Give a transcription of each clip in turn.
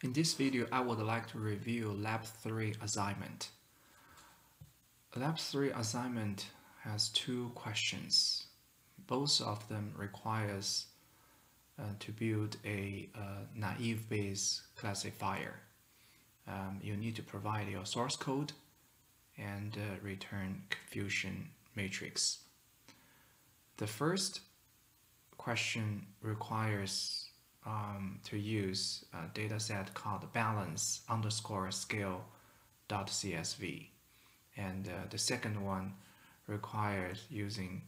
In this video, I would like to review Lab 3 assignment. Lab 3 assignment has two questions. Both of them requires uh, to build a uh, naive Bayes classifier. Um, you need to provide your source code and uh, return confusion matrix. The first question requires um, to use a dataset called balance underscore scale dot CSV. And uh, the second one requires using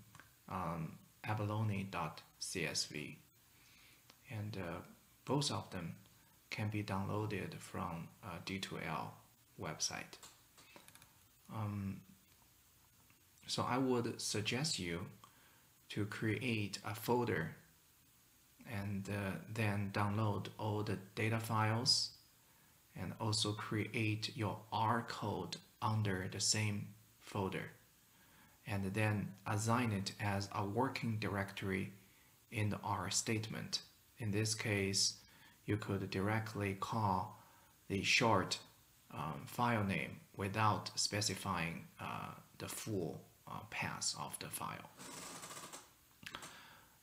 um, abalone dot CSV. And uh, both of them can be downloaded from uh, D2L website. Um, so I would suggest you to create a folder and uh, then download all the data files and also create your R code under the same folder and then assign it as a working directory in the R statement. In this case, you could directly call the short um, file name without specifying uh, the full uh, path of the file.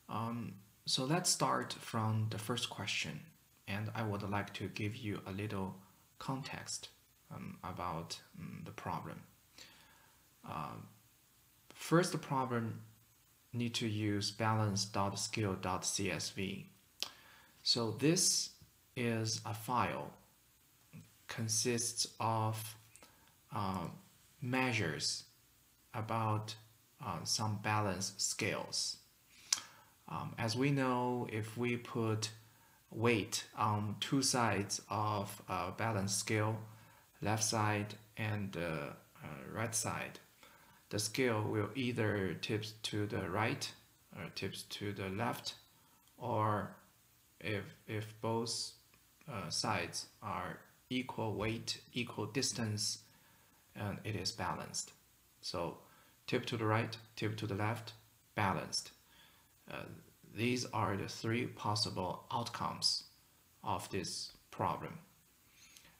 Um, so let's start from the first question, and I would like to give you a little context um, about um, the problem. Uh, first problem need to use balance.scale.csv. So this is a file consists of uh, measures about uh, some balance scales. Um, as we know, if we put weight on two sides of a balance scale, left side and uh, uh, right side, the scale will either tip to the right or tips to the left, or if, if both uh, sides are equal weight, equal distance, and it is balanced. So tip to the right, tip to the left, balanced. Uh, these are the three possible outcomes of this problem.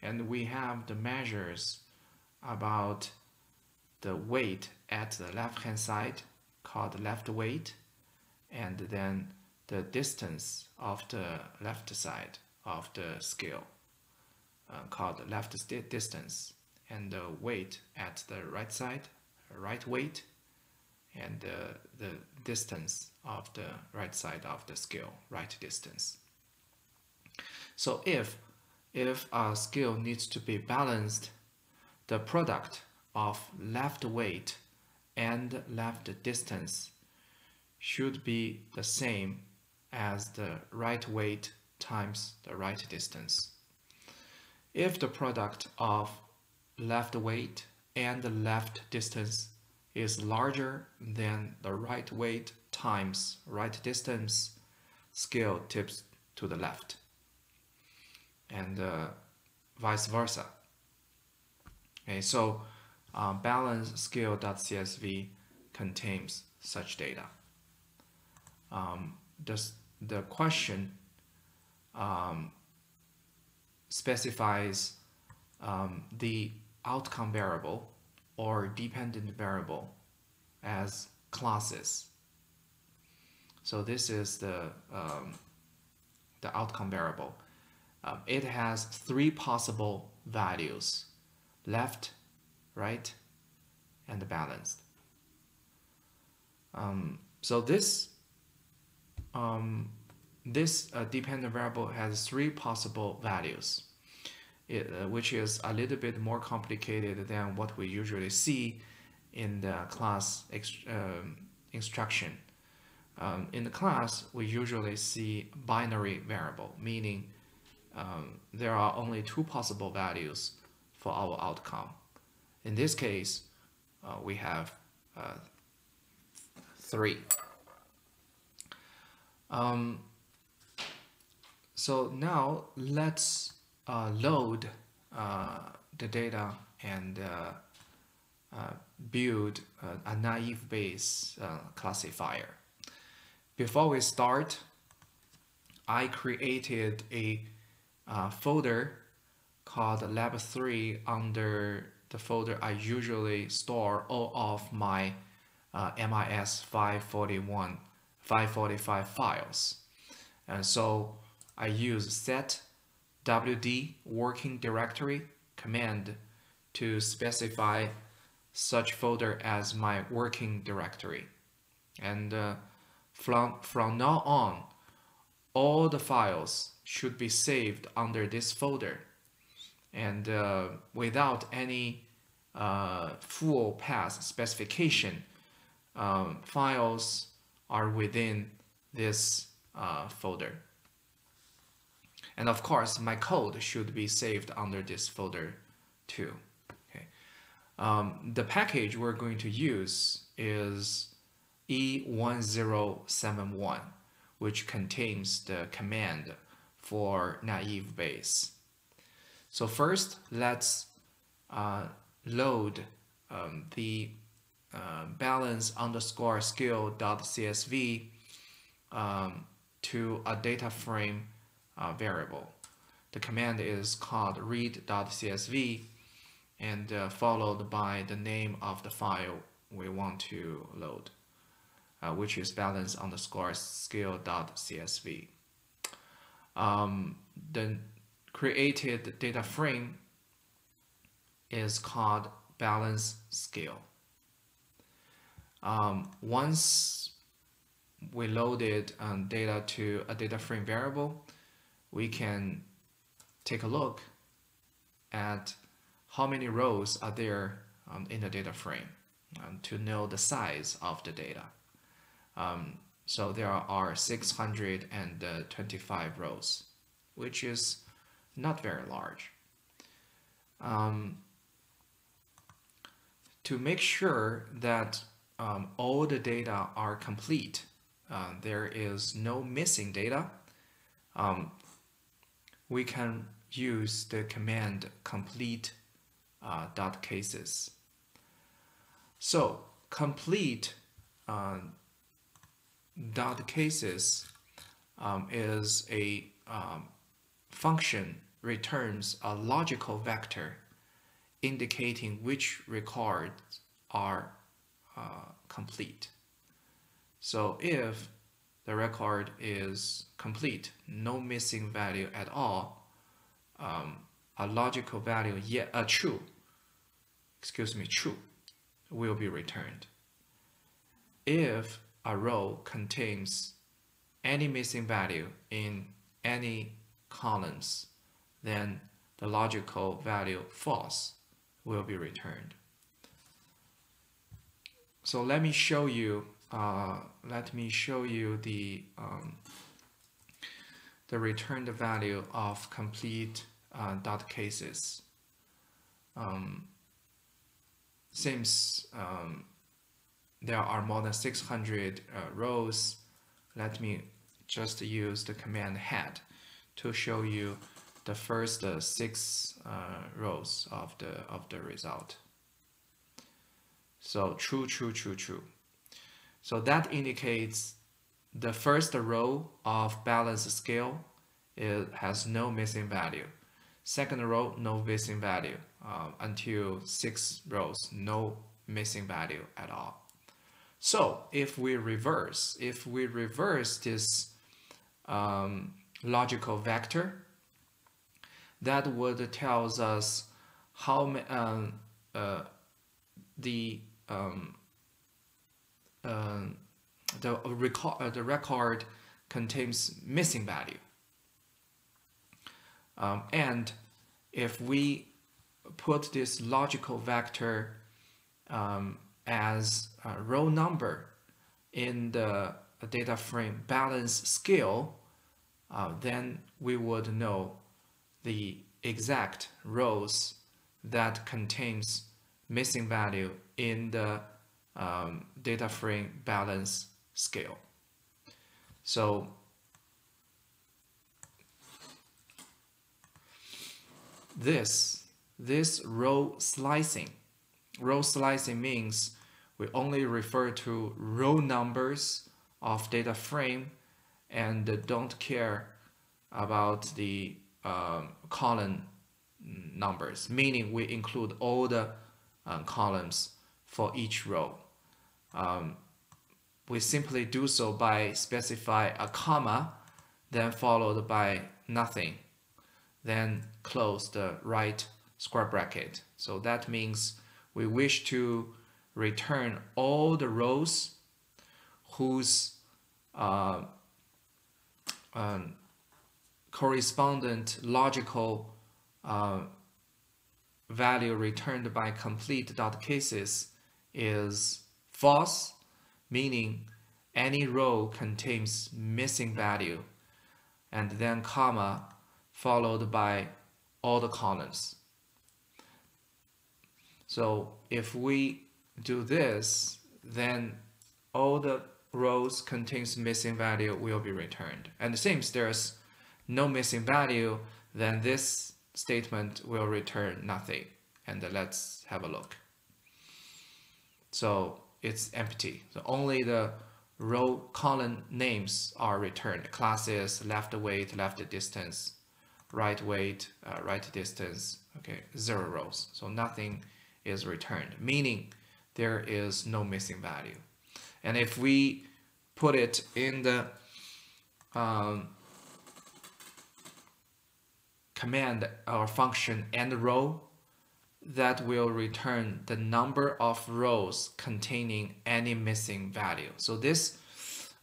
And we have the measures about the weight at the left hand side called left weight and then the distance of the left side of the scale uh, called left distance and the weight at the right side right weight and uh, the distance of the right side of the scale, right distance. So if, if a scale needs to be balanced, the product of left weight and left distance should be the same as the right weight times the right distance. If the product of left weight and left distance is larger than the right weight times right distance, scale tips to the left, and uh, vice versa. Okay, so uh, balance scale.csv contains such data. Um, the question um, specifies um, the outcome variable or dependent variable as classes. So this is the, um, the outcome variable. Um, it has three possible values, left, right, and balanced. Um, so this, um, this uh, dependent variable has three possible values it, uh, which is a little bit more complicated than what we usually see in the class um, instruction. Um, in the class, we usually see binary variable, meaning um, there are only two possible values for our outcome. In this case, uh, we have uh, three. Um, so now let's uh, load uh, the data and uh, build a naive Bayes classifier. Before we start, I created a uh, folder called lab3 under the folder I usually store all of my uh, MIS 541, 545 files. And so I use set wd working directory command to specify such folder as my working directory. And uh, from, from now on, all the files should be saved under this folder. And uh, without any uh, full path specification, um, files are within this uh, folder. And of course, my code should be saved under this folder too. Okay. Um, the package we're going to use is E1071, which contains the command for naive Bayes. So first, let's uh, load um, the uh, balance underscore scale dot CSV um, to a data frame uh, variable. The command is called read.csv and uh, followed by the name of the file we want to load, uh, which is balance underscore scale.csv. Um, the created data frame is called balance scale. Um, once we loaded um, data to a data frame variable, we can take a look at how many rows are there um, in the data frame um, to know the size of the data. Um, so there are 625 rows, which is not very large. Um, to make sure that um, all the data are complete, uh, there is no missing data, um, we can use the command complete uh, dot cases. So complete uh, dot cases um, is a um, function returns a logical vector indicating which records are uh, complete. So if the record is complete, no missing value at all, um, a logical value yet a uh, true, excuse me, true will be returned. If a row contains any missing value in any columns, then the logical value false will be returned. So let me show you uh, let me show you the um, the returned value of complete uh, dot cases. Um, since um, there are more than 600 uh, rows, let me just use the command head to show you the first uh, six uh, rows of the of the result. So true, true, true, true. So that indicates the first row of balance scale it has no missing value. Second row, no missing value uh, until six rows, no missing value at all. So if we reverse, if we reverse this um, logical vector, that would tells us how um, uh, the um, uh, the record uh, the record contains missing value. Um, and if we put this logical vector um, as a row number in the data frame balance scale, uh, then we would know the exact rows that contains missing value in the um, data frame balance scale. So this, this row slicing, row slicing means we only refer to row numbers of data frame and don't care about the um, column numbers, meaning we include all the um, columns for each row. Um, we simply do so by specify a comma, then followed by nothing, then close the right square bracket. So that means we wish to return all the rows whose uh, um, correspondent logical uh, value returned by complete dot cases is false, meaning any row contains missing value, and then comma followed by all the columns. So if we do this, then all the rows contains missing value will be returned. And since there's no missing value, then this statement will return nothing. And let's have a look. So it's empty. So only the row column names are returned. Classes, left weight, left distance, right weight, uh, right distance, okay, zero rows. So nothing is returned, meaning there is no missing value. And if we put it in the um, command or function and row, that will return the number of rows containing any missing value. So this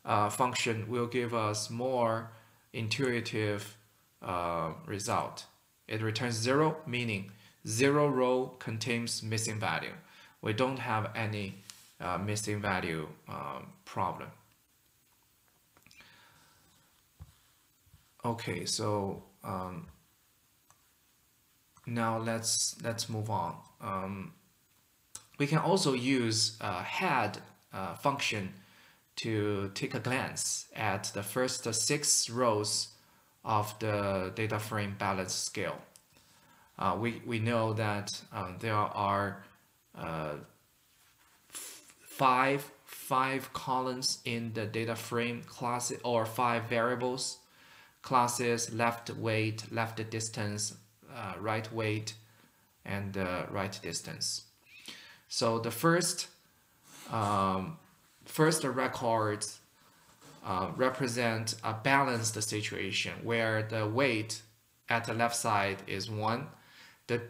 uh, function will give us more intuitive uh, result. It returns zero, meaning zero row contains missing value. We don't have any uh, missing value um, problem. Okay, so um, now let's let's move on. Um, we can also use a head uh, function to take a glance at the first six rows of the data frame balance scale. Uh, we, we know that um, there are uh, five, five columns in the data frame class or five variables, classes, left weight, left distance, uh, right weight, and uh, right distance. So the first, um, first records uh, represent a balanced situation where the weight at the left side is 1, the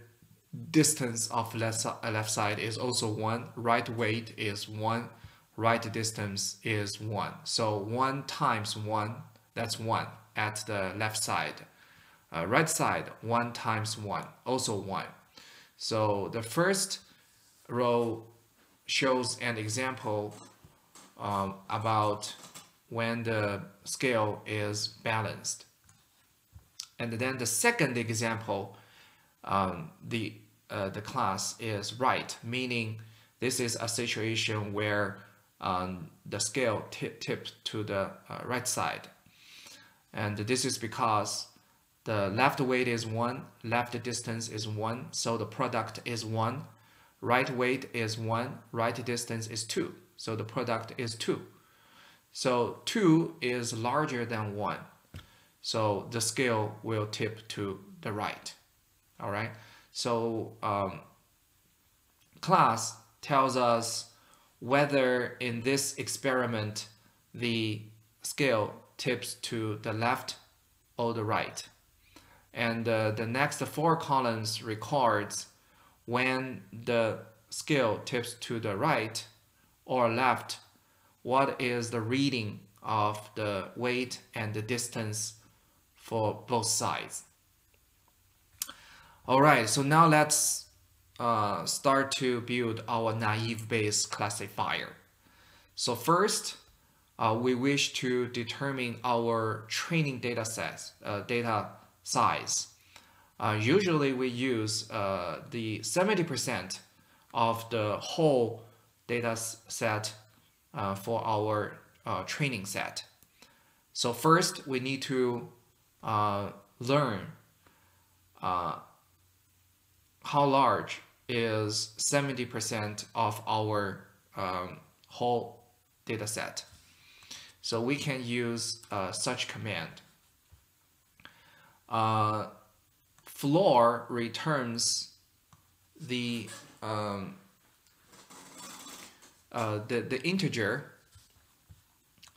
distance of left, left side is also 1, right weight is 1, right distance is 1. So 1 times 1, that's 1 at the left side. Uh, right side, 1 times 1, also 1. So the first row shows an example um, about when the scale is balanced. And then the second example, um, the, uh, the class is right, meaning this is a situation where um, the scale tip, tipped to the uh, right side. And this is because the left weight is 1, left distance is 1, so the product is 1. Right weight is 1, right distance is 2, so the product is 2. So 2 is larger than 1. So the scale will tip to the right. All right. So um, class tells us whether in this experiment the scale tips to the left or the right. And uh, the next four columns records when the scale tips to the right or left what is the reading of the weight and the distance for both sides. All right, so now let's uh, start to build our naive Bayes classifier. So first, uh, we wish to determine our training data set, uh, data size. Uh, usually we use uh, the 70% of the whole data set uh, for our training set. So first we need to learn how large is 70% of our um, whole data set. So we can use uh, such command. Uh, floor returns the um, uh, the the integer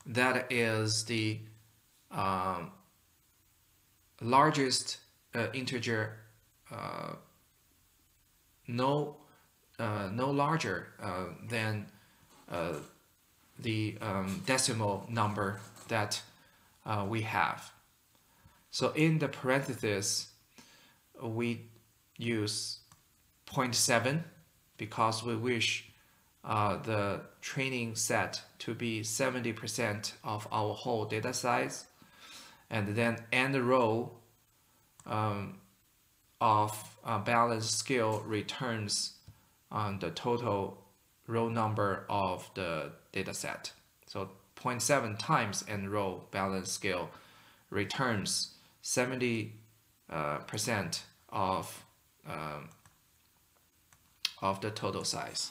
that is the um, largest uh, integer uh, no uh, no larger uh, than uh, the um, decimal number that uh, we have. So in the parenthesis, we use 0.7 because we wish uh, the training set to be 70% of our whole data size. And then n row um, of uh, balance scale returns um, the total row number of the data set. So 0.7 times and row balance scale returns 70 uh, percent of um, of the total size.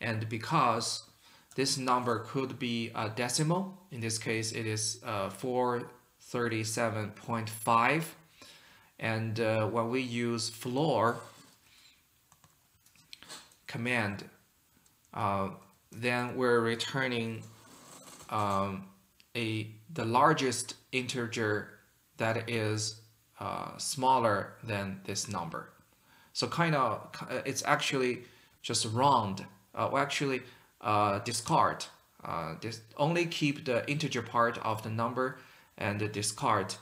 And because this number could be a decimal, in this case it is uh, 437.5. And uh, when we use floor command, uh, then we're returning um, a the largest integer that is uh, smaller than this number. So kind of, it's actually just round. Uh, well, actually uh, discard. Uh, this only keep the integer part of the number and discard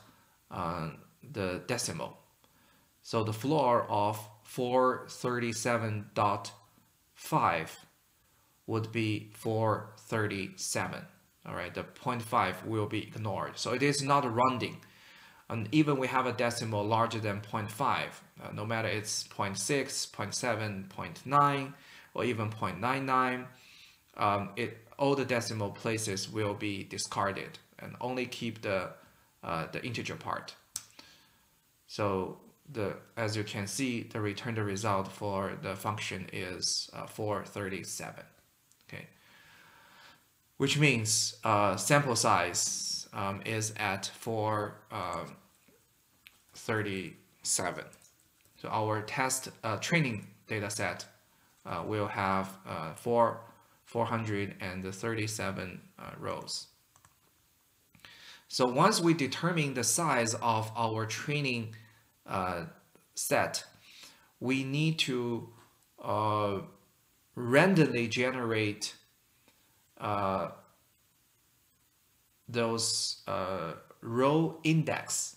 uh, the decimal. So the floor of 437.5 would be 437. All right, the 0.5 will be ignored. So it is not rounding. And even we have a decimal larger than 0.5, uh, no matter it's 0.6, 0.7, 0.9, or even 0.99, um, it, all the decimal places will be discarded and only keep the, uh, the integer part. So the, as you can see, the returned result for the function is uh, 437. Okay, which means uh, sample size um, is at 437. Um, so our test uh, training data set uh, will have uh, four, 437 uh, rows. So once we determine the size of our training uh, set, we need to uh, randomly generate uh, those uh, row index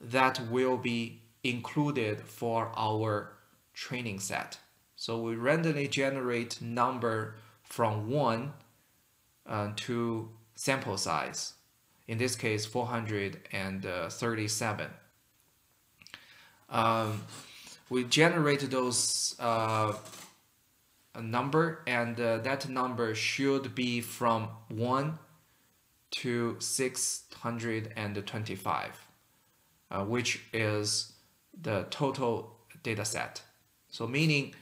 that will be included for our training set. So we randomly generate number from 1 uh, to sample size. In this case, 437. Um, we generate those uh, number and uh, that number should be from 1 to 625, uh, which is the total data set. So meaning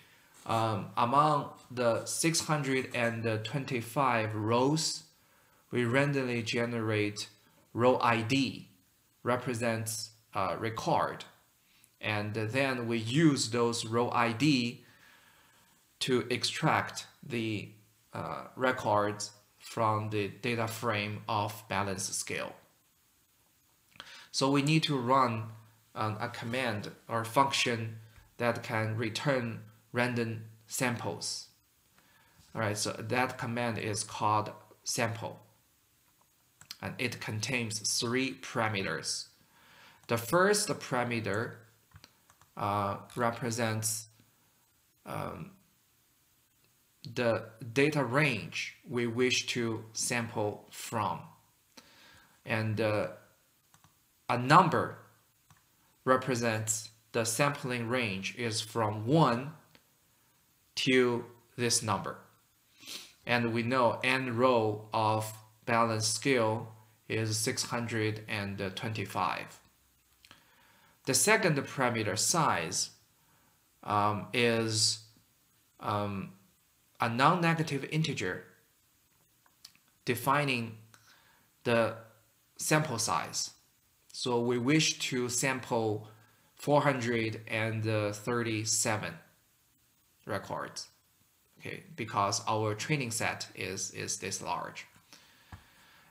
um, among the 625 rows, we randomly generate row ID represents uh, record. And then we use those row ID to extract the uh, records from the data frame of balance scale. So we need to run um, a command or function that can return random samples. All right, so that command is called sample. And it contains three parameters. The first parameter uh, represents um, the data range we wish to sample from. And uh, a number represents the sampling range is from 1 to this number. And we know n row of balance scale is 625. The second parameter size um, is um, a non-negative integer defining the sample size. So we wish to sample 437 records. Okay, because our training set is, is this large.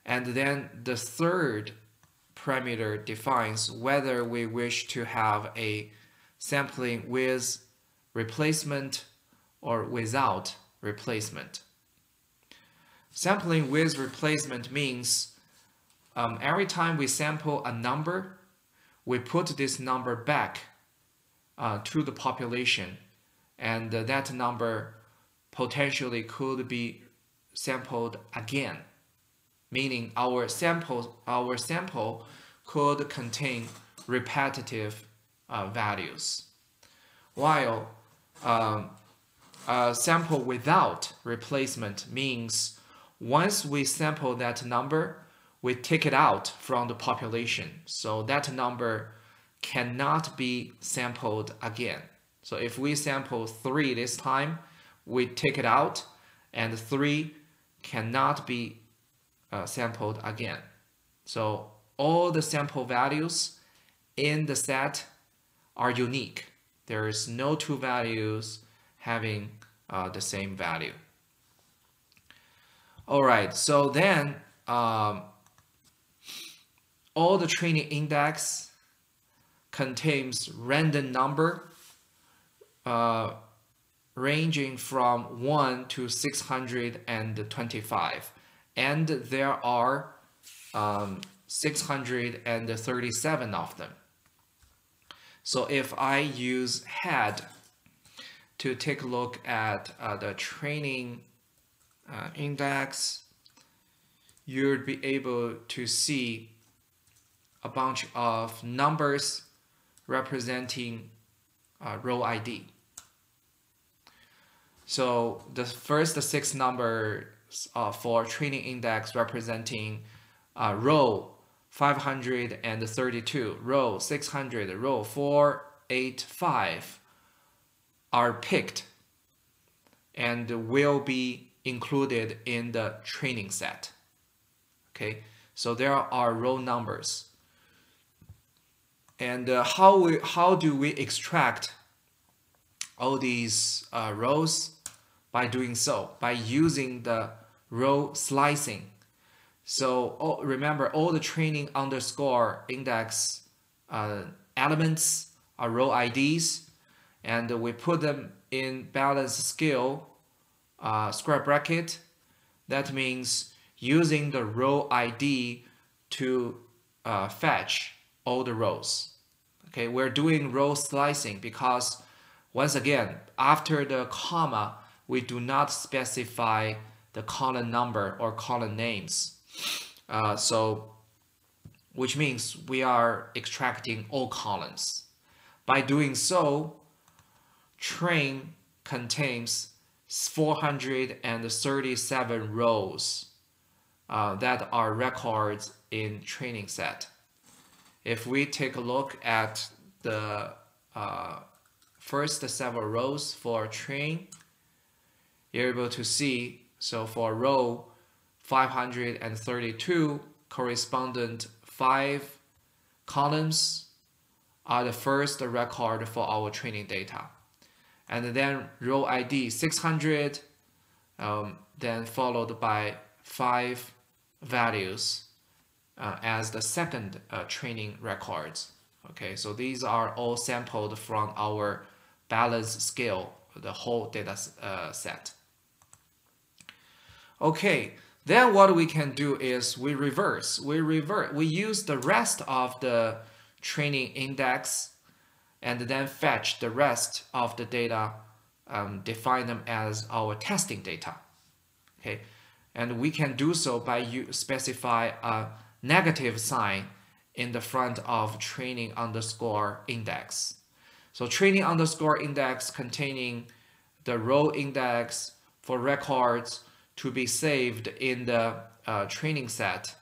And then the third parameter defines whether we wish to have a sampling with replacement or without replacement. Sampling with replacement means um, every time we sample a number, we put this number back uh, to the population and uh, that number potentially could be sampled again meaning our sample our sample could contain repetitive uh, values while um, a sample without replacement means once we sample that number we take it out from the population. So that number cannot be sampled again. So if we sample 3 this time, we take it out and 3 cannot be uh, sampled again. So all the sample values in the set are unique. There is no two values having uh, the same value. All right, so then um, all the training index contains random number uh, ranging from 1 to 625 and there are um, 637 of them. So if I use head to take a look at uh, the training uh, index, you'd be able to see a bunch of numbers representing uh, row ID. So the first six numbers uh, for training index representing uh, row 532, row 600, row 485 are picked and will be included in the training set. Okay, so there are row numbers. And uh, how, we, how do we extract all these uh, rows? By doing so, by using the row slicing. So oh, remember all the training underscore index uh, elements are row IDs and we put them in balance scale uh, square bracket. That means using the row ID to uh, fetch all the rows. Okay, we're doing row slicing because once again, after the comma, we do not specify the column number or column names. Uh, so, which means we are extracting all columns. By doing so, train contains 437 rows uh, that are records in training set if we take a look at the uh, first several rows for train, you're able to see, so for row 532, correspondent five columns are the first record for our training data. And then row ID 600, um, then followed by five values uh, as the second uh, training records. Okay, so these are all sampled from our balance scale, the whole data uh, set. Okay, then what we can do is we reverse. We revert. We use the rest of the training index and then fetch the rest of the data, um, define them as our testing data. Okay, and we can do so by you specify a negative sign in the front of training underscore index. So training underscore index containing the row index for records to be saved in the uh, training set.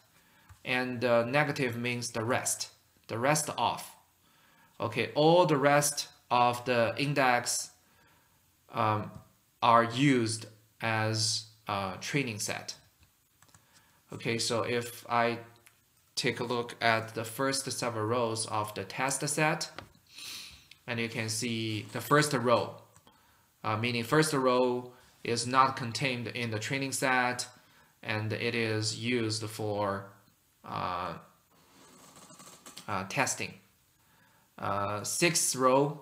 And uh, negative means the rest, the rest of. Okay, all the rest of the index um, are used as a training set. Okay, so if I take a look at the first several rows of the test set. and you can see the first row, uh, meaning first row is not contained in the training set and it is used for uh, uh, testing. Uh, sixth row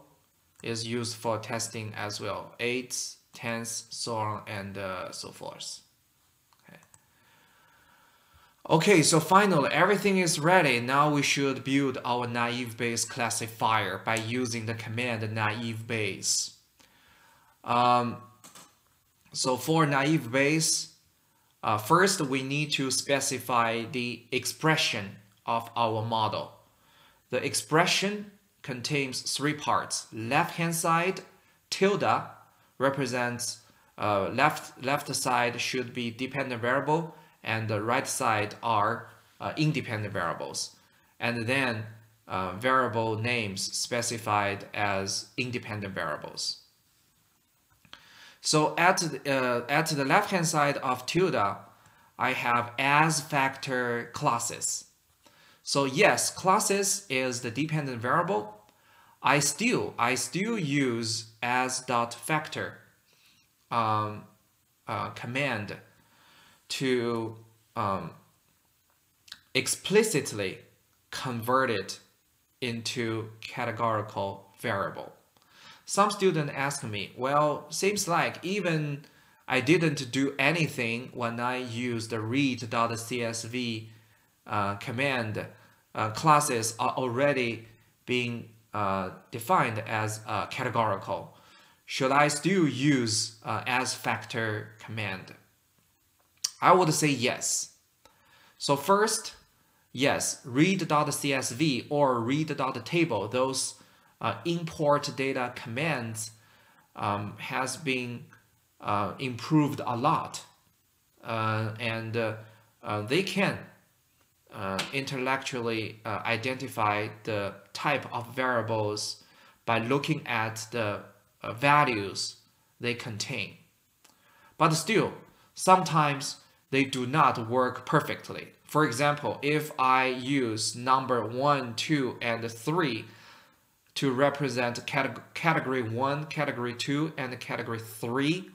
is used for testing as well. Eighth, tenth, so on and uh, so forth. Okay. okay, so finally everything is ready. Now we should build our naive Bayes classifier by using the command naive Bayes. Um, so for naive Bayes, uh, first we need to specify the expression of our model. The expression contains three parts. Left hand side, tilde, represents uh, left, left side should be dependent variable and the right side are uh, independent variables. And then uh, variable names specified as independent variables. So at the, uh, at the left hand side of tilde, I have as factor classes. So yes, classes is the dependent variable. I still I still use as dot factor um, uh, command to um, explicitly convert it into categorical variable. Some student ask me, well, seems like even I didn't do anything when I used the read.csv uh, command. Uh, classes are already being uh, defined as uh, categorical. Should I still use uh, as factor command? I would say yes. So first, yes, read.csv or read.table, those uh, import data commands um, has been uh, improved a lot. Uh, and uh, uh, they can uh, intellectually identify the type of variables by looking at the values they contain. But still, sometimes they do not work perfectly. For example, if I use number 1, 2, and 3 to represent category 1, category 2, and category 3,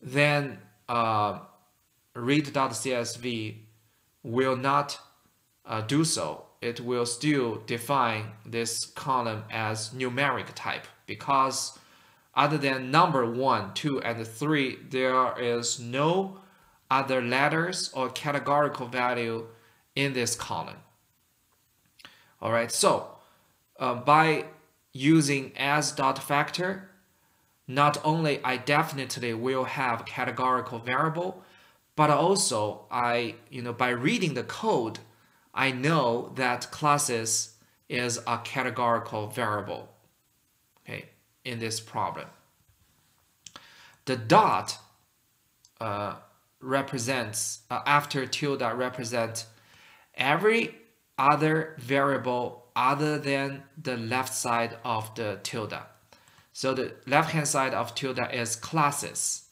then uh, read.csv will not uh, do so. It will still define this column as numeric type because other than number 1, 2, and 3, there is no other letters or categorical value in this column. All right, so uh, by using as dot factor, not only I definitely will have categorical variable, but also I, you know, by reading the code, I know that classes is a categorical variable, okay, in this problem. The dot uh, represents, uh, after tilde represent every other variable other than the left side of the tilde. So the left hand side of tilde is classes.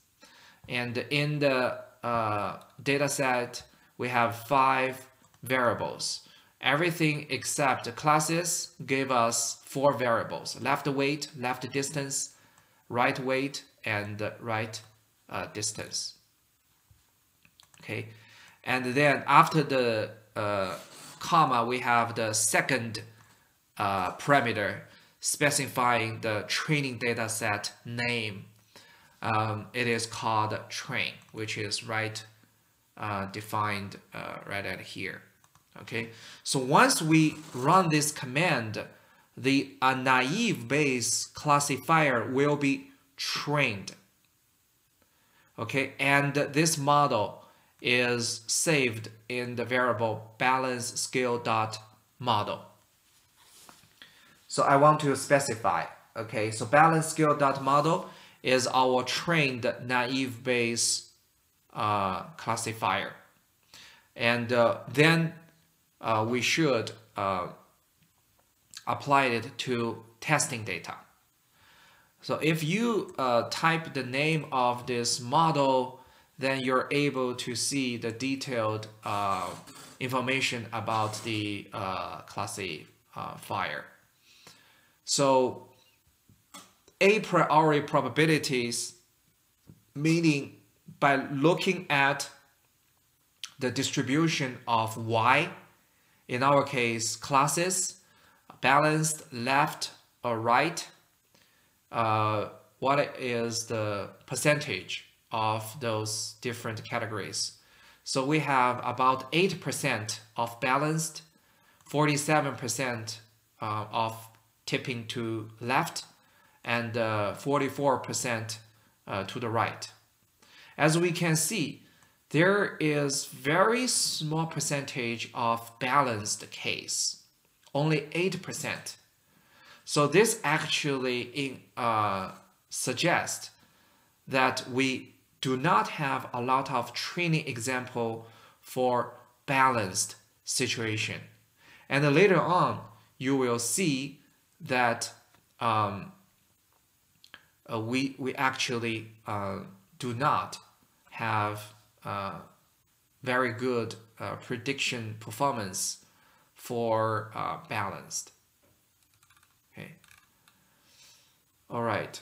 And in the uh, data set, we have five variables. Everything except classes gave us four variables, left weight, left distance, right weight, and right uh, distance. Okay, and then after the uh, comma, we have the second uh, parameter specifying the training data set name. Um, it is called train, which is right uh, defined uh, right at here. Okay, so once we run this command, the a naive Bayes classifier will be trained. Okay, and this model is saved in the variable balance scale dot model. So I want to specify, okay, so balance scale dot model is our trained naive Bayes uh, classifier. And uh, then uh, we should uh, apply it to testing data. So if you uh, type the name of this model, then you're able to see the detailed uh, information about the classifier. So a priori probabilities, meaning by looking at the distribution of y, in our case classes, balanced left or right, uh, what is the percentage of those different categories. So we have about 8% of balanced, 47% uh, of tipping to left, and 44% uh, uh, to the right. As we can see, there is very small percentage of balanced case, only 8%. So this actually in, uh, suggests that we do not have a lot of training example for balanced situation. And later on, you will see that um, uh, we, we actually uh, do not have uh, very good uh, prediction performance for uh, balanced. Okay. All right.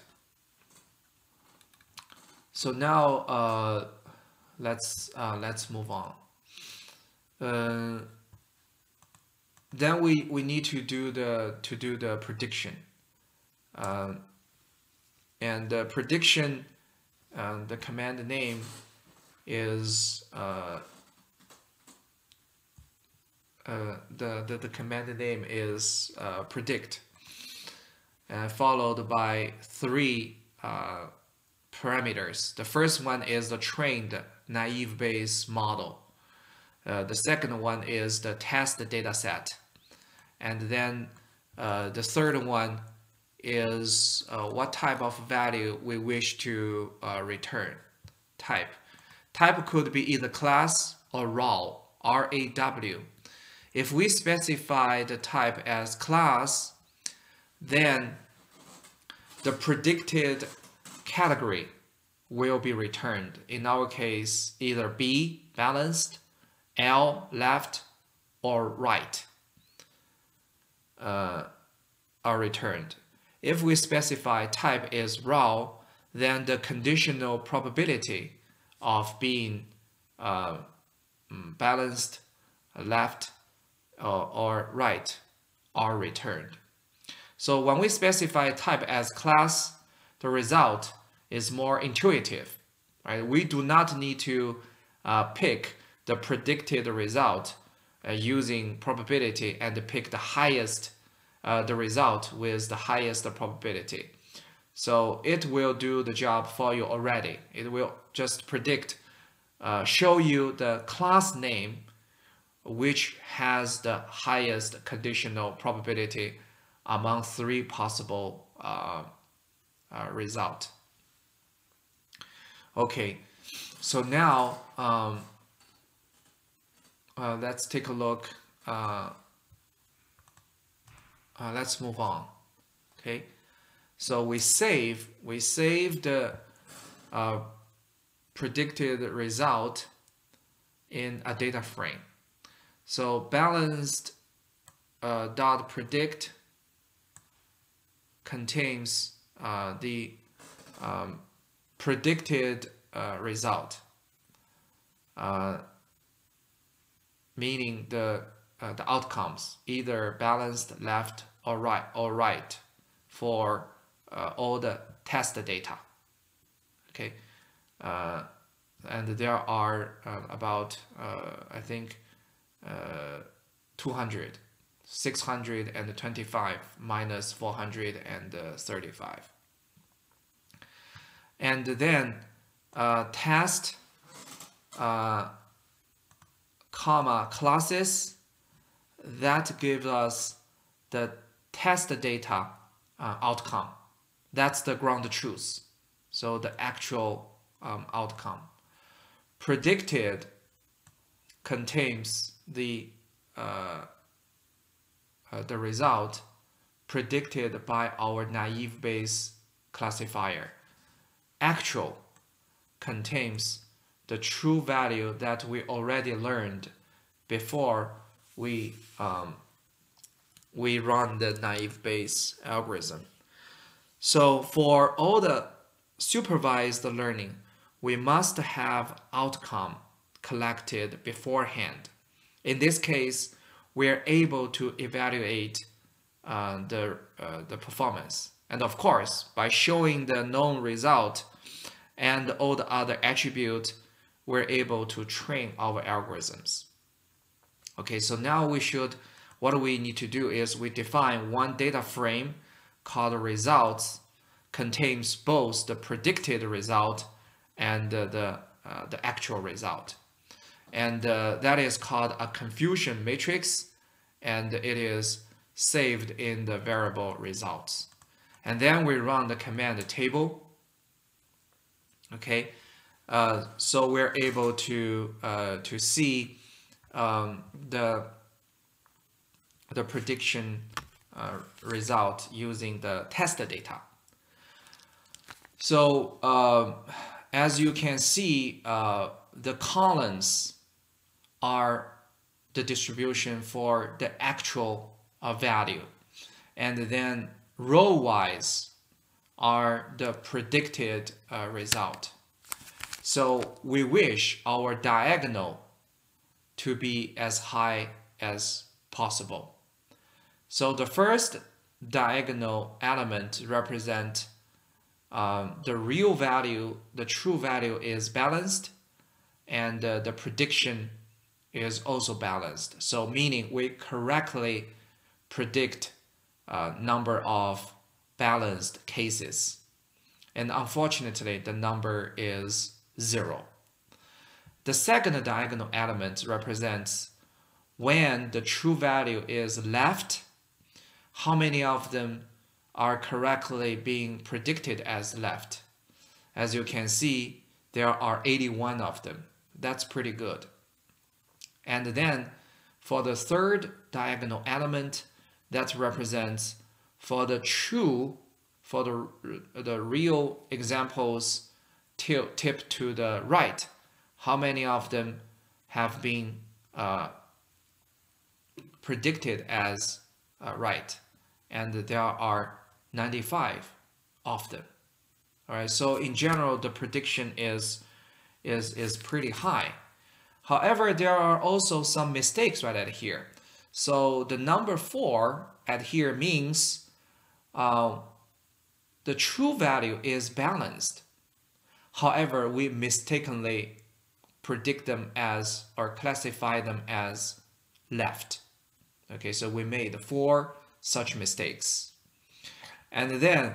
So now uh, let's let's move on. Then we we need to do the to do the prediction. Uh, and the prediction, uh, the command name is uh, uh, the, the the command name is uh, predict, uh, followed by three uh, parameters. The first one is the trained naive Bayes model. Uh, the second one is the test data set. And then uh, the third one is uh, what type of value we wish to uh, return type. Type could be either class or raw, R-A-W. If we specify the type as class, then the predicted category will be returned. In our case, either B, balanced, L, left, or right uh, are returned. If we specify type is raw, then the conditional probability of being uh, mm, balanced, left, or, or right are returned. So when we specify type as class, the result is more intuitive. Right? We do not need to uh, pick the predicted result uh, using probability and pick the highest uh, the result with the highest probability. So it will do the job for you already. It will just predict, uh, show you the class name which has the highest conditional probability among three possible uh, uh, result. Okay, so now um, uh, let's take a look. Uh, let's move on. Okay, so we save we save the uh, predicted result in a data frame. So balanced uh, dot predict contains uh, the um, predicted uh, result, uh, meaning the uh, the outcomes either balanced left or right or right for uh, all the test data. Okay, uh, and there are uh, about I think 200 625 minus 435 and then uh, test uh, comma classes that gives us the test data uh, outcome. That's the ground truth. So the actual um, outcome. Predicted contains the uh, uh, the result predicted by our naive Bayes classifier. Actual contains the true value that we already learned before we um, we run the naive Bayes algorithm. So for all the supervised learning, we must have outcome collected beforehand. In this case, we are able to evaluate uh, the, uh, the performance. And of course, by showing the known result and all the other attributes, we're able to train our algorithms. Okay, so now we should, what we need to do is we define one data frame called results contains both the predicted result and the, uh, the actual result. And uh, that is called a confusion matrix and it is saved in the variable results. And then we run the command table. Okay, uh, so we're able to uh, to see um, the the prediction uh, result using the test data. So uh, as you can see, uh, the columns are the distribution for the actual uh, value. And then row-wise are the predicted uh, result. So we wish our diagonal to be as high as possible. So the first diagonal element represent um, the real value, the true value is balanced and uh, the prediction is also balanced. So meaning we correctly predict uh, number of balanced cases. And unfortunately, the number is zero. The second diagonal element represents when the true value is left, how many of them are correctly being predicted as left. As you can see, there are 81 of them. That's pretty good. And then for the third diagonal element, that represents for the true, for the, the real examples tip, to the right, how many of them have been uh, predicted as uh, right. And there are 95 of them. All right, so in general, the prediction is, is, is pretty high. However, there are also some mistakes right at here. So the number 4 at here means uh, the true value is balanced. However, we mistakenly predict them as or classify them as left. Okay, so we made four such mistakes. And then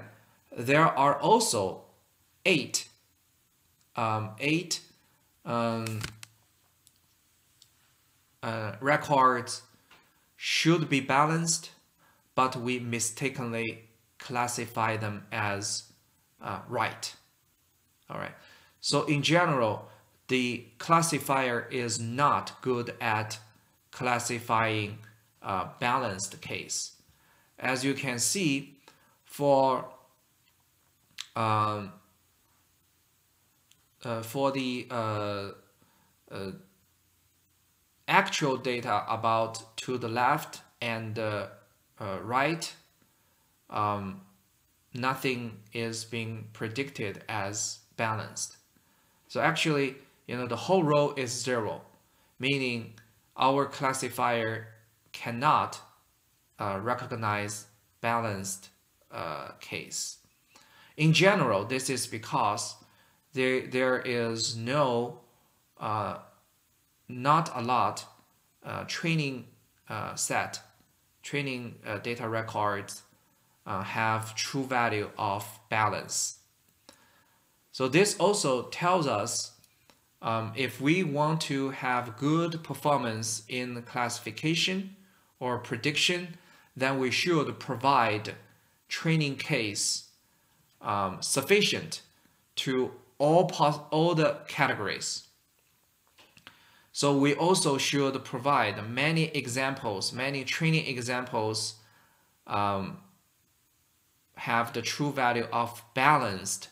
there are also eight, um, eight um, uh, records should be balanced, but we mistakenly classify them as uh, right. All right. So in general, the classifier is not good at classifying a balanced case. As you can see, for um, uh, for the uh, uh, actual data about to the left and uh, right, um, nothing is being predicted as balanced. So actually, you know, the whole row is zero, meaning our classifier cannot uh, recognize balanced uh, case. In general, this is because there, there is no, uh, not a lot uh, training uh, set, training uh, data records have true value of balance. So this also tells us um, if we want to have good performance in classification or prediction, then we should provide training case um, sufficient to all, all the categories. So we also should provide many examples, many training examples um, have the true value of balanced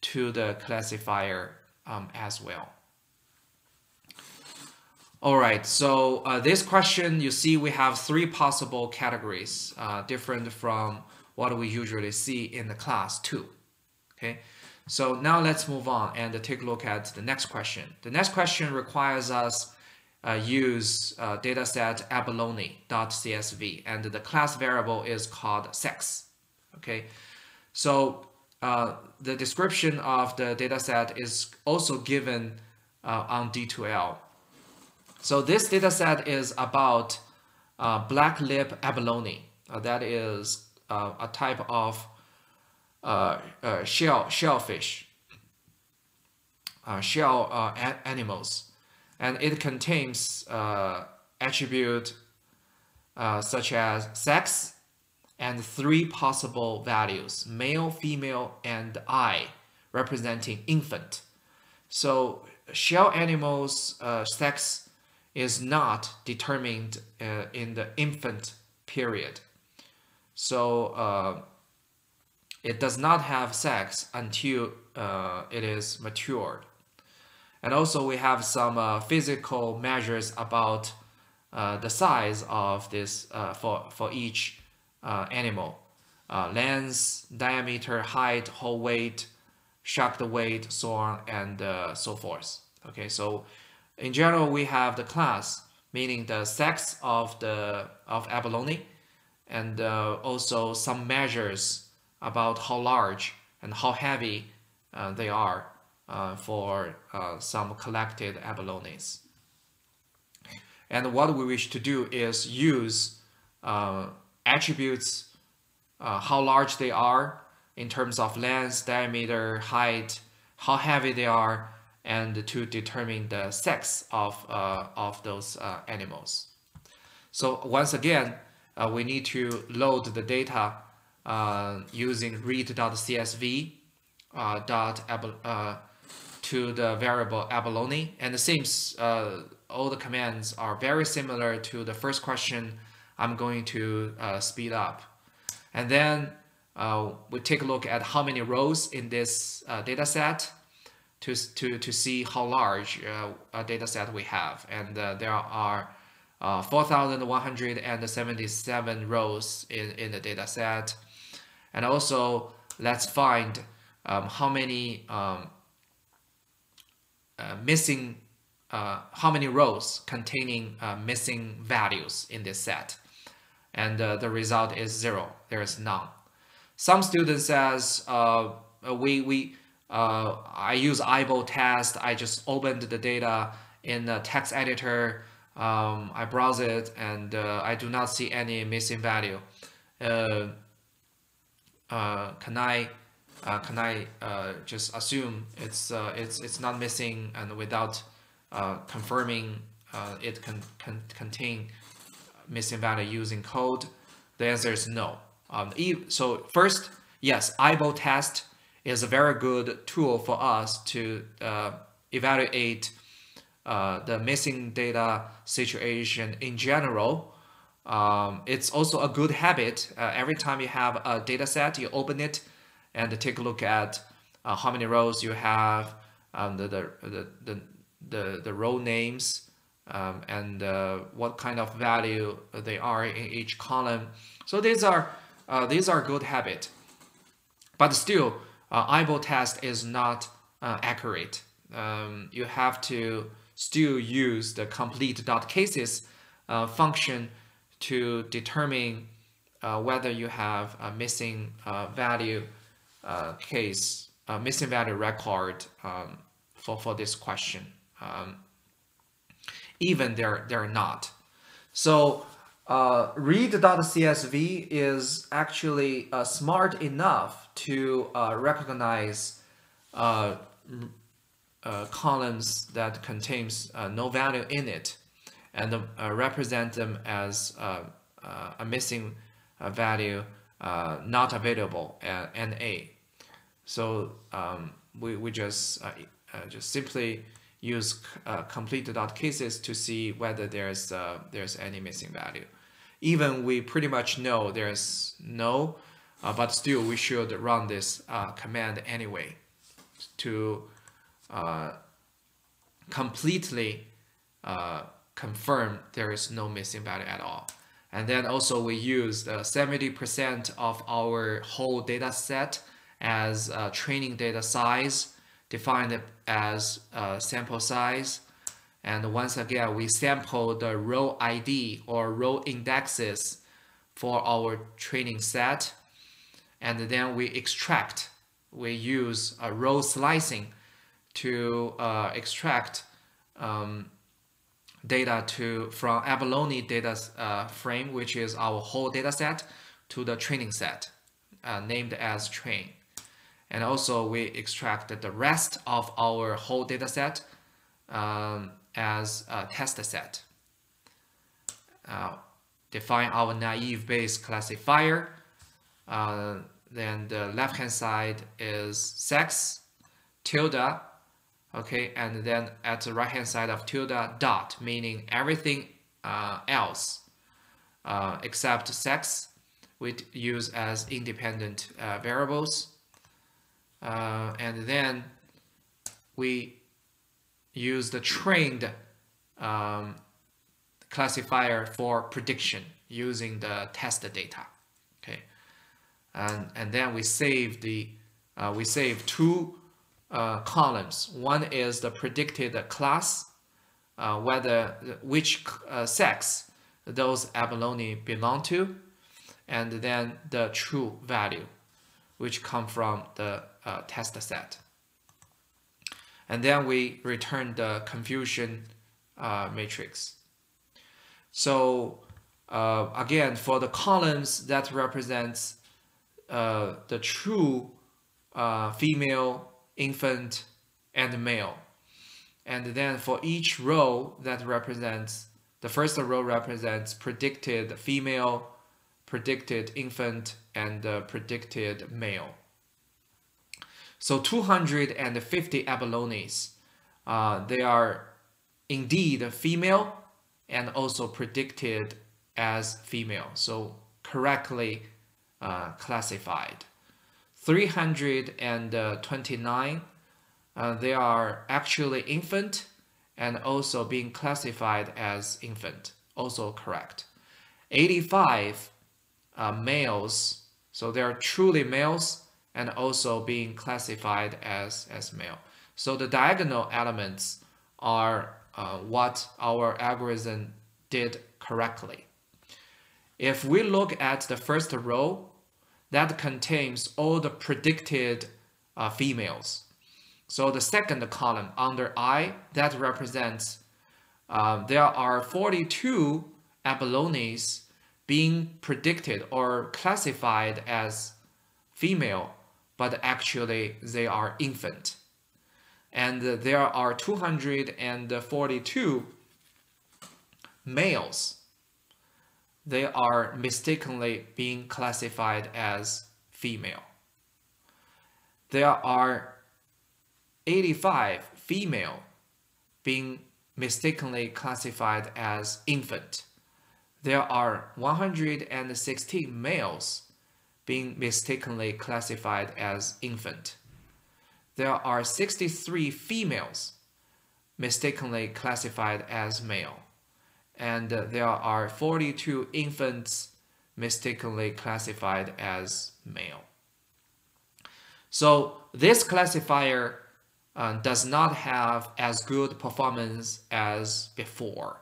to the classifier um, as well. All right, so uh, this question, you see we have three possible categories, uh, different from what we usually see in the class too. Okay, so now let's move on and take a look at the next question. The next question requires us uh, use uh, dataset abalone.csv and the class variable is called sex. Okay, so uh, the description of the dataset is also given uh, on D2L. So this dataset is about uh, black lip abalone. Uh, that is uh, a type of shell shellfish, shell animals, and it contains attribute such as sex and three possible values: male, female, and I, representing infant. So shell animals' uh, sex is not determined uh, in the infant period. So uh, it does not have sex until uh, it is matured. And also we have some uh, physical measures about uh, the size of this for, for each uh, animal. length, diameter, height, whole weight, shucked weight, so on and so forth. Okay, so in general, we have the class, meaning the sex of the of abalone, and uh, also some measures about how large and how heavy uh, they are uh, for uh, some collected abalones. And what we wish to do is use uh, attributes, uh, how large they are in terms of length, diameter, height, how heavy they are, and to determine the sex of, uh, of those uh, animals. So once again, uh, we need to load the data uh, using read.csv uh, dot uh, to the variable abalone. And seems all the commands are very similar to the first question. I'm going to speed up. And then we take a look at how many rows in this data set to, to, to see how large uh, a data set we have. And uh, there are uh, 4,177 rows in, in the data set. And also, let's find um, how many um, uh, missing, uh, how many rows containing uh, missing values in this set. And the result is zero. There is none. Some students says we, we, uh, I use eyeball test. I just opened the data in the text editor. Um, I browse it and uh, I do not see any missing value. Uh, uh can I uh, can I uh, just assume it's it's it's not missing and without confirming it can, can contain missing value using code? The answer is no. Um, so first, yes, eyeball test is a very good tool for us to uh, evaluate uh, the missing data situation in general. Um, it's also a good habit. Uh, every time you have a data set, you open it and take a look at uh, how many rows you have, um, the, the, the, the, the, the row names, um, and uh, what kind of value they are in each column. So these are, uh, these are good habit. But still, uh, eyeball test is not uh, accurate. Um, you have to still use the complete dot cases uh, function to determine uh, whether you have a missing value case, missing value record um, for, for this question. Even they're, they're not. So uh, read.csv is actually uh, smart enough to uh, recognize uh, uh, columns that contains uh, no value in it and represent them as a missing value not available at NA. So um, we, we just just simply use uh, complete dot cases to see whether there's uh, there's any missing value. Even we pretty much know there's no, uh, but still we should run this uh, command anyway to uh, completely uh, confirm there is no missing value at all. And then also we use 70% of our whole data set as training data size, defined as sample size. And once again, we sample the row ID or row indexes for our training set. And then we extract, we use a row slicing to uh, extract um, data to from abalone data uh, frame, which is our whole data set, to the training set, uh, named as train. And also we extract the rest of our whole data set um, as a test set. Uh, define our naive Bayes classifier. Uh, then the left hand side is sex, tilde, okay, and then at the right hand side of tilde, dot, meaning everything uh, else uh, except sex we use as independent uh, variables. Uh, and then we use the trained um, classifier for prediction using the test data. Okay, and and then we save the uh, we save two uh, columns. One is the predicted class, uh, whether which uh, sex those abalone belong to, and then the true value, which come from the uh, test set. And then we return the confusion uh, matrix. So uh, again, for the columns that represents uh, the true uh, female, infant, and male. And then for each row that represents, the first row represents predicted female, predicted infant, and uh, predicted male. So 250 abalones, uh, they are indeed female and also predicted as female, so correctly uh, classified. 329, uh, they are actually infant and also being classified as infant, also correct. 85 uh, males, so they are truly males and also being classified as, as male. So the diagonal elements are uh, what our algorithm did correctly. If we look at the first row, that contains all the predicted uh, females. So the second column under I, that represents uh, there are 42 abalones being predicted or classified as female, but actually they are infant and there are 242 males. They are mistakenly being classified as female. There are 85 female being mistakenly classified as infant. There are 116 males being mistakenly classified as infant there are 63 females mistakenly classified as male, and there are 42 infants mistakenly classified as male. So this classifier uh, does not have as good performance as before.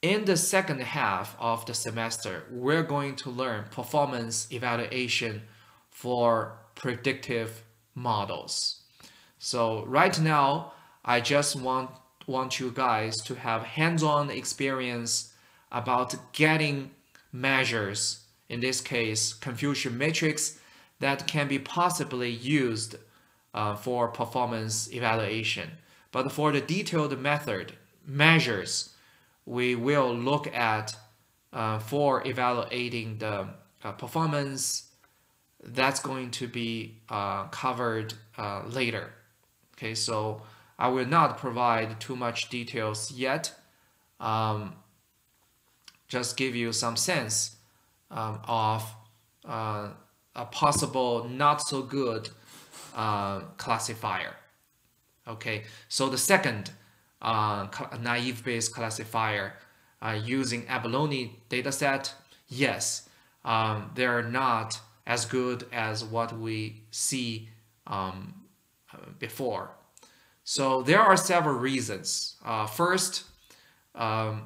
In the second half of the semester, we're going to learn performance evaluation for predictive models. So right now, I just want, want you guys to have hands-on experience about getting measures, in this case, confusion matrix, that can be possibly used uh, for performance evaluation. But for the detailed method measures, we will look at uh, for evaluating the uh, performance that's going to be uh, covered uh, later. Okay, so I will not provide too much details yet. Um, just give you some sense um, of uh, a possible not so good uh, classifier. Okay, so the second uh, naive Bayes classifier uh, using abalone dataset, yes, um, they're not as good as what we see um, before. So there are several reasons. Uh, first, um,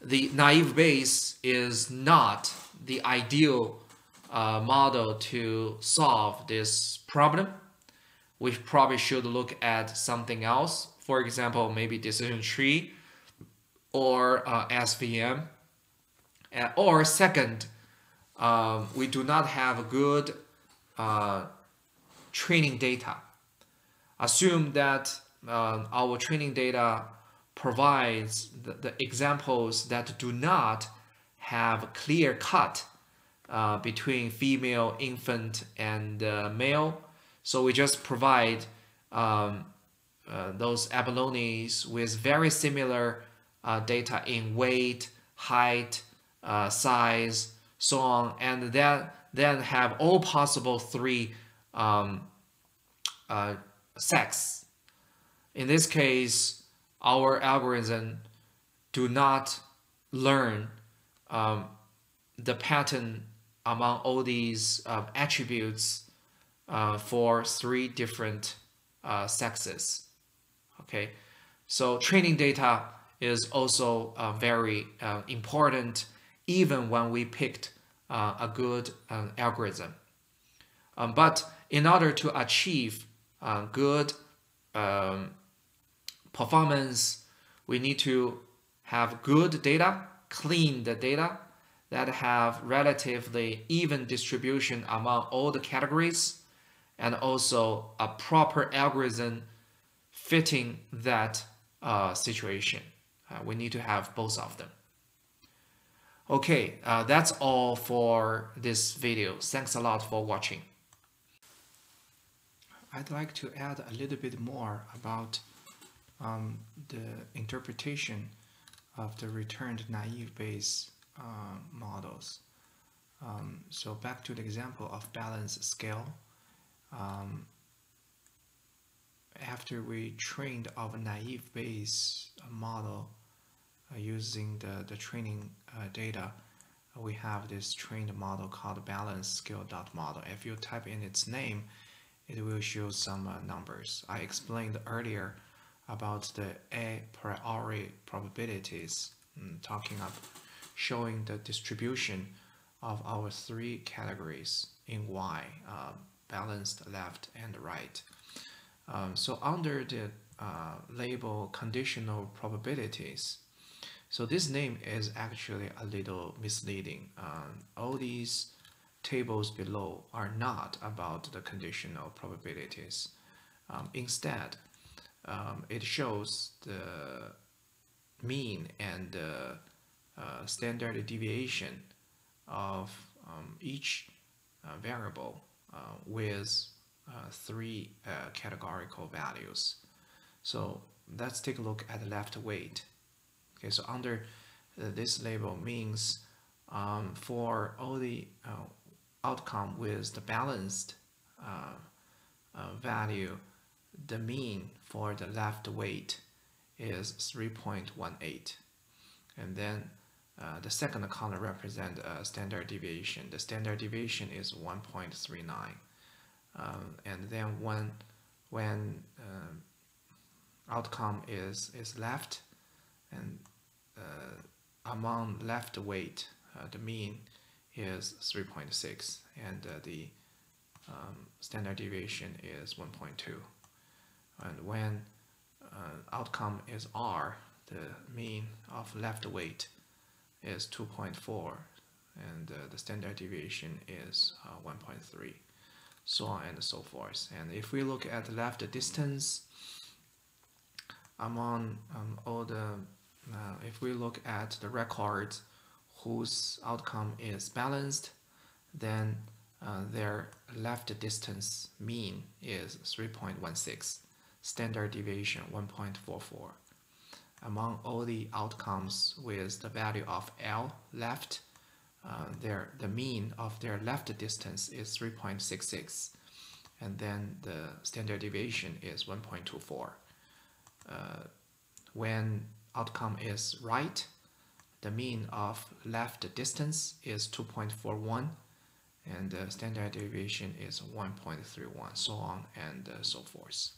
the naive Bayes is not the ideal uh, model to solve this problem. We probably should look at something else. For example, maybe decision tree or uh, SVM. Uh, or second, um, we do not have good uh, training data. Assume that uh, our training data provides the, the, examples that do not have clear cut uh, between female, infant, and uh, male. So we just provide um, uh, those abalones with very similar uh, data in weight, height, uh, size, so on, and then then have all possible three um, uh, sex. In this case, our algorithm do not learn um, the pattern among all these uh, attributes uh, for three different uh, sexes. Okay, so training data is also uh, very uh, important even when we picked uh, a good algorithm. Um, but in order to achieve good um, performance, we need to have good data, clean the data, that have relatively even distribution among all the categories and also a proper algorithm fitting that uh, situation. Uh, we need to have both of them. Okay, uh, that's all for this video. Thanks a lot for watching. I'd like to add a little bit more about um, the interpretation of the returned naive Bayes uh, models. Um, so back to the example of balance scale. Um, after we trained our naive Bayes model uh, using the, the training uh, data, we have this trained model called balance scale dot model. If you type in its name, it will show some uh, numbers. I explained earlier about the a priori probabilities, um, talking about showing the distribution of our three categories in Y, uh, balanced left and right. Um, so under the uh, label conditional probabilities, so this name is actually a little misleading. Um, all these tables below are not about the conditional probabilities. Um, instead, um, it shows the mean and uh, uh, standard deviation of um, each uh, variable uh, with uh, three uh, categorical values. So let's take a look at the left weight. Okay, so under this label means um, for all the outcome with the balanced value, the mean for the left weight is 3.18. And then uh, the second column represents a standard deviation. The standard deviation is 1.39. Um, and then when, when uh, outcome is, is left, and uh, among left weight, uh, the mean is 3.6, and uh, the um, standard deviation is 1.2. And when outcome is R, the mean of left weight is 2.4 and uh, the standard deviation is uh, 1.3 so on and so forth. And if we look at the left distance among um, all the uh, if we look at the records whose outcome is balanced then uh, their left distance mean is 3.16 standard deviation 1.44 among all the outcomes with the value of L left, uh, their, the mean of their left distance is 3.66 and then the standard deviation is 1.24 uh, when outcome is right, the mean of left distance is 2.41 and the standard deviation is 1.31, so on and uh, so forth.